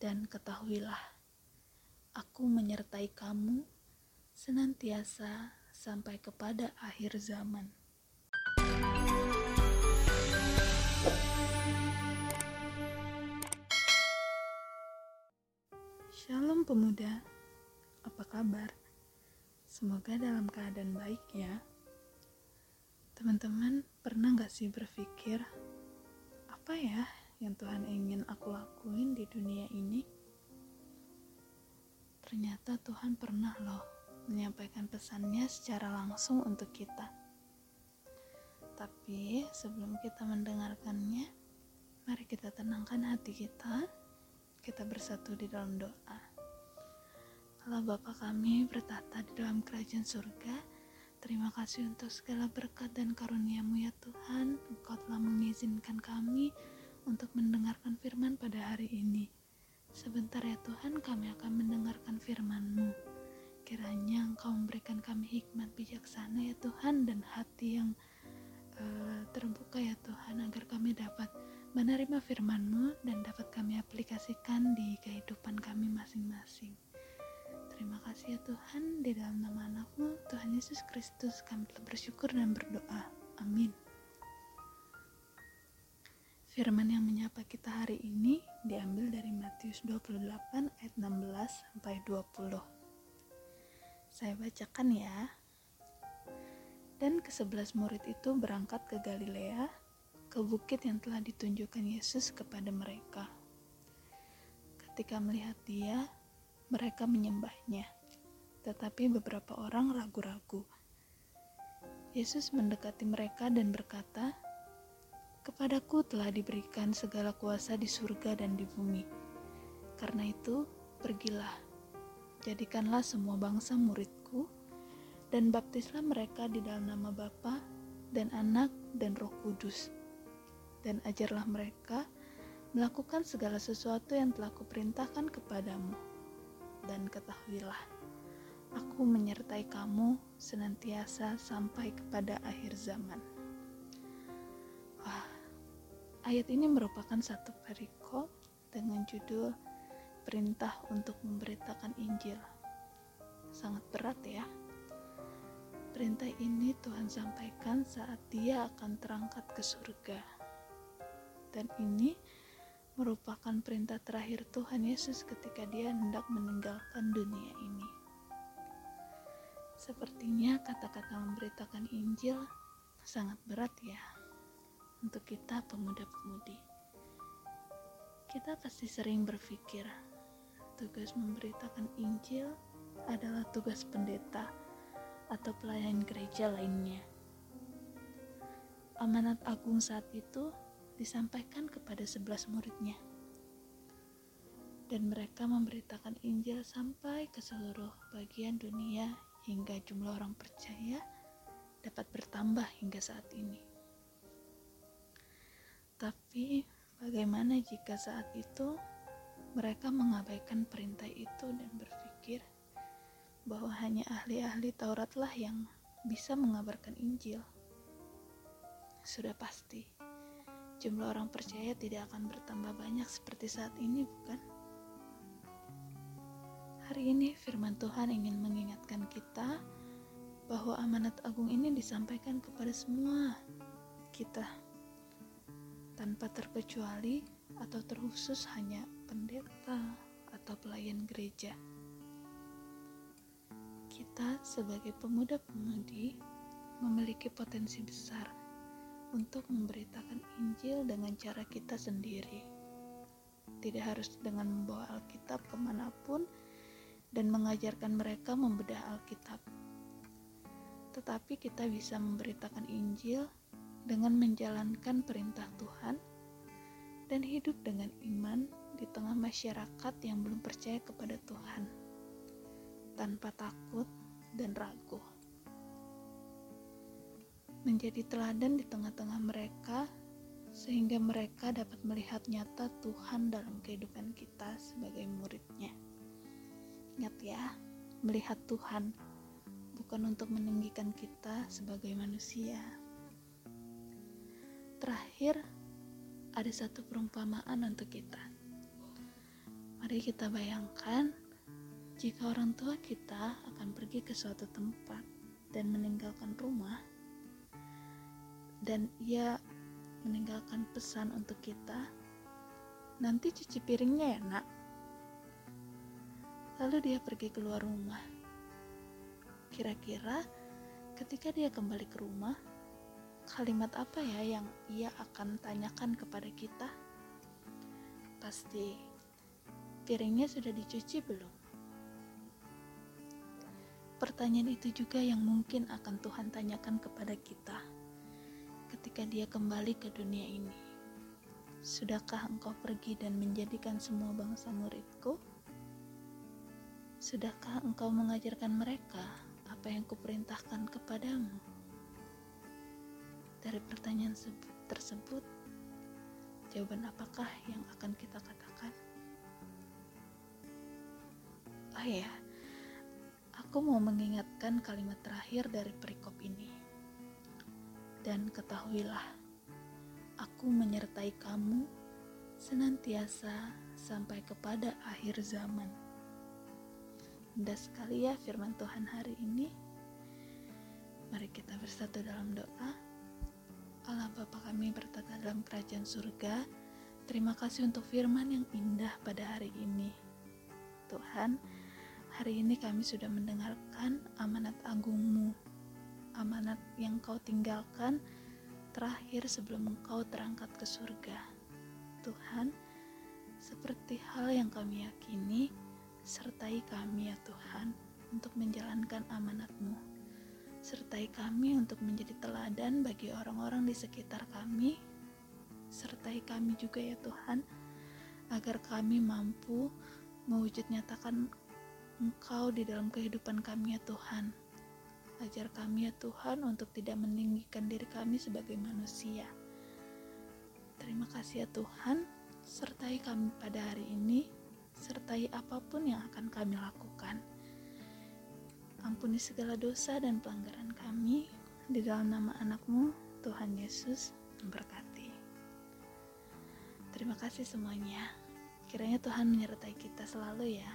Dan ketahuilah, aku menyertai kamu senantiasa sampai kepada akhir zaman. Shalom pemuda, apa kabar? Semoga dalam keadaan baik ya. Teman-teman, pernah gak sih berpikir, apa ya yang Tuhan ingin aku lakuin di dunia ini? Ternyata Tuhan pernah loh menyampaikan pesannya secara langsung untuk kita. Tapi sebelum kita mendengarkannya, mari kita tenangkan hati kita. Kita bersatu di dalam doa. Allah Bapa kami bertata di dalam kerajaan surga, terima kasih untuk segala berkat dan karuniamu ya Tuhan. Engkau telah mengizinkan kami untuk mendengarkan firman pada hari ini. Sebentar ya Tuhan, kami akan mendengarkan firman-Mu. Kiranya Engkau memberikan kami hikmat bijaksana ya Tuhan dan hati yang uh, terbuka ya Tuhan agar kami dapat menerima firman-Mu dan dapat kami aplikasikan di kehidupan kami masing-masing. Terima kasih ya Tuhan, di dalam nama anakmu, Tuhan Yesus Kristus, kami telah bersyukur dan berdoa. Amin. Firman yang menyapa kita hari ini diambil dari Matius 28 ayat 16 sampai 20. Saya bacakan ya. Dan kesebelas murid itu berangkat ke Galilea, ke bukit yang telah ditunjukkan Yesus kepada mereka. Ketika melihat dia, mereka menyembahnya, tetapi beberapa orang ragu-ragu. Yesus mendekati mereka dan berkata, Kepadaku telah diberikan segala kuasa di surga dan di bumi. Karena itu, pergilah, jadikanlah semua bangsa muridku, dan baptislah mereka di dalam nama Bapa dan Anak dan Roh Kudus. Dan ajarlah mereka melakukan segala sesuatu yang telah kuperintahkan kepadamu. Dan ketahuilah, aku menyertai kamu senantiasa sampai kepada akhir zaman. Ayat ini merupakan satu perikop dengan judul Perintah untuk Memberitakan Injil. Sangat berat ya. Perintah ini Tuhan sampaikan saat dia akan terangkat ke surga. Dan ini merupakan perintah terakhir Tuhan Yesus ketika dia hendak meninggalkan dunia ini. Sepertinya kata-kata memberitakan Injil sangat berat ya untuk kita pemuda-pemudi. Kita pasti sering berpikir, tugas memberitakan Injil adalah tugas pendeta atau pelayan gereja lainnya. Amanat agung saat itu disampaikan kepada sebelas muridnya. Dan mereka memberitakan Injil sampai ke seluruh bagian dunia hingga jumlah orang percaya dapat bertambah hingga saat ini. Tapi bagaimana jika saat itu mereka mengabaikan perintah itu dan berpikir bahwa hanya ahli-ahli Tauratlah yang bisa mengabarkan Injil? Sudah pasti, jumlah orang percaya tidak akan bertambah banyak seperti saat ini, bukan? Hari ini firman Tuhan ingin mengingatkan kita bahwa amanat agung ini disampaikan kepada semua kita tanpa terkecuali atau terkhusus hanya pendeta atau pelayan gereja. Kita sebagai pemuda-pemudi memiliki potensi besar untuk memberitakan Injil dengan cara kita sendiri. Tidak harus dengan membawa Alkitab ke mana pun dan mengajarkan mereka membedah Alkitab. Tetapi kita bisa memberitakan Injil dengan menjalankan perintah Tuhan dan hidup dengan iman di tengah masyarakat yang belum percaya kepada Tuhan, tanpa takut dan ragu. Menjadi teladan di tengah-tengah mereka, sehingga mereka dapat melihat nyata Tuhan dalam kehidupan kita sebagai muridnya. Ingat ya, melihat Tuhan bukan untuk meninggikan kita sebagai manusia, Terakhir, ada satu perumpamaan untuk kita. Mari kita bayangkan jika orang tua kita akan pergi ke suatu tempat dan meninggalkan rumah dan ia meninggalkan pesan untuk kita nanti cuci piringnya ya nak lalu dia pergi keluar rumah kira-kira ketika dia kembali ke rumah kalimat apa ya yang ia akan tanyakan kepada kita pasti piringnya sudah dicuci belum pertanyaan itu juga yang mungkin akan Tuhan tanyakan kepada kita ketika dia kembali ke dunia ini. Sudahkah engkau pergi dan menjadikan semua bangsa muridku? Sudahkah engkau mengajarkan mereka apa yang kuperintahkan kepadamu? Dari pertanyaan tersebut, jawaban apakah yang akan kita katakan? Oh ya, aku mau mengingatkan kalimat terakhir dari perikop ini dan ketahuilah, aku menyertai kamu senantiasa sampai kepada akhir zaman. Indah sekali ya firman Tuhan hari ini. Mari kita bersatu dalam doa. Allah Bapa kami bertata dalam kerajaan surga, terima kasih untuk firman yang indah pada hari ini. Tuhan, hari ini kami sudah mendengarkan amanat agungmu amanat yang kau tinggalkan terakhir sebelum engkau terangkat ke surga. Tuhan, seperti hal yang kami yakini, sertai kami ya Tuhan untuk menjalankan amanatmu. Sertai kami untuk menjadi teladan bagi orang-orang di sekitar kami. Sertai kami juga ya Tuhan, agar kami mampu mewujud nyatakan Engkau di dalam kehidupan kami ya Tuhan. Ajar kami ya Tuhan untuk tidak meninggikan diri kami sebagai manusia. Terima kasih ya Tuhan, sertai kami pada hari ini, sertai apa pun yang akan kami lakukan. Ampuni segala dosa dan pelanggaran kami, di dalam nama anakmu, Tuhan Yesus, memberkati. Terima kasih semuanya. Kiranya Tuhan menyertai kita selalu ya.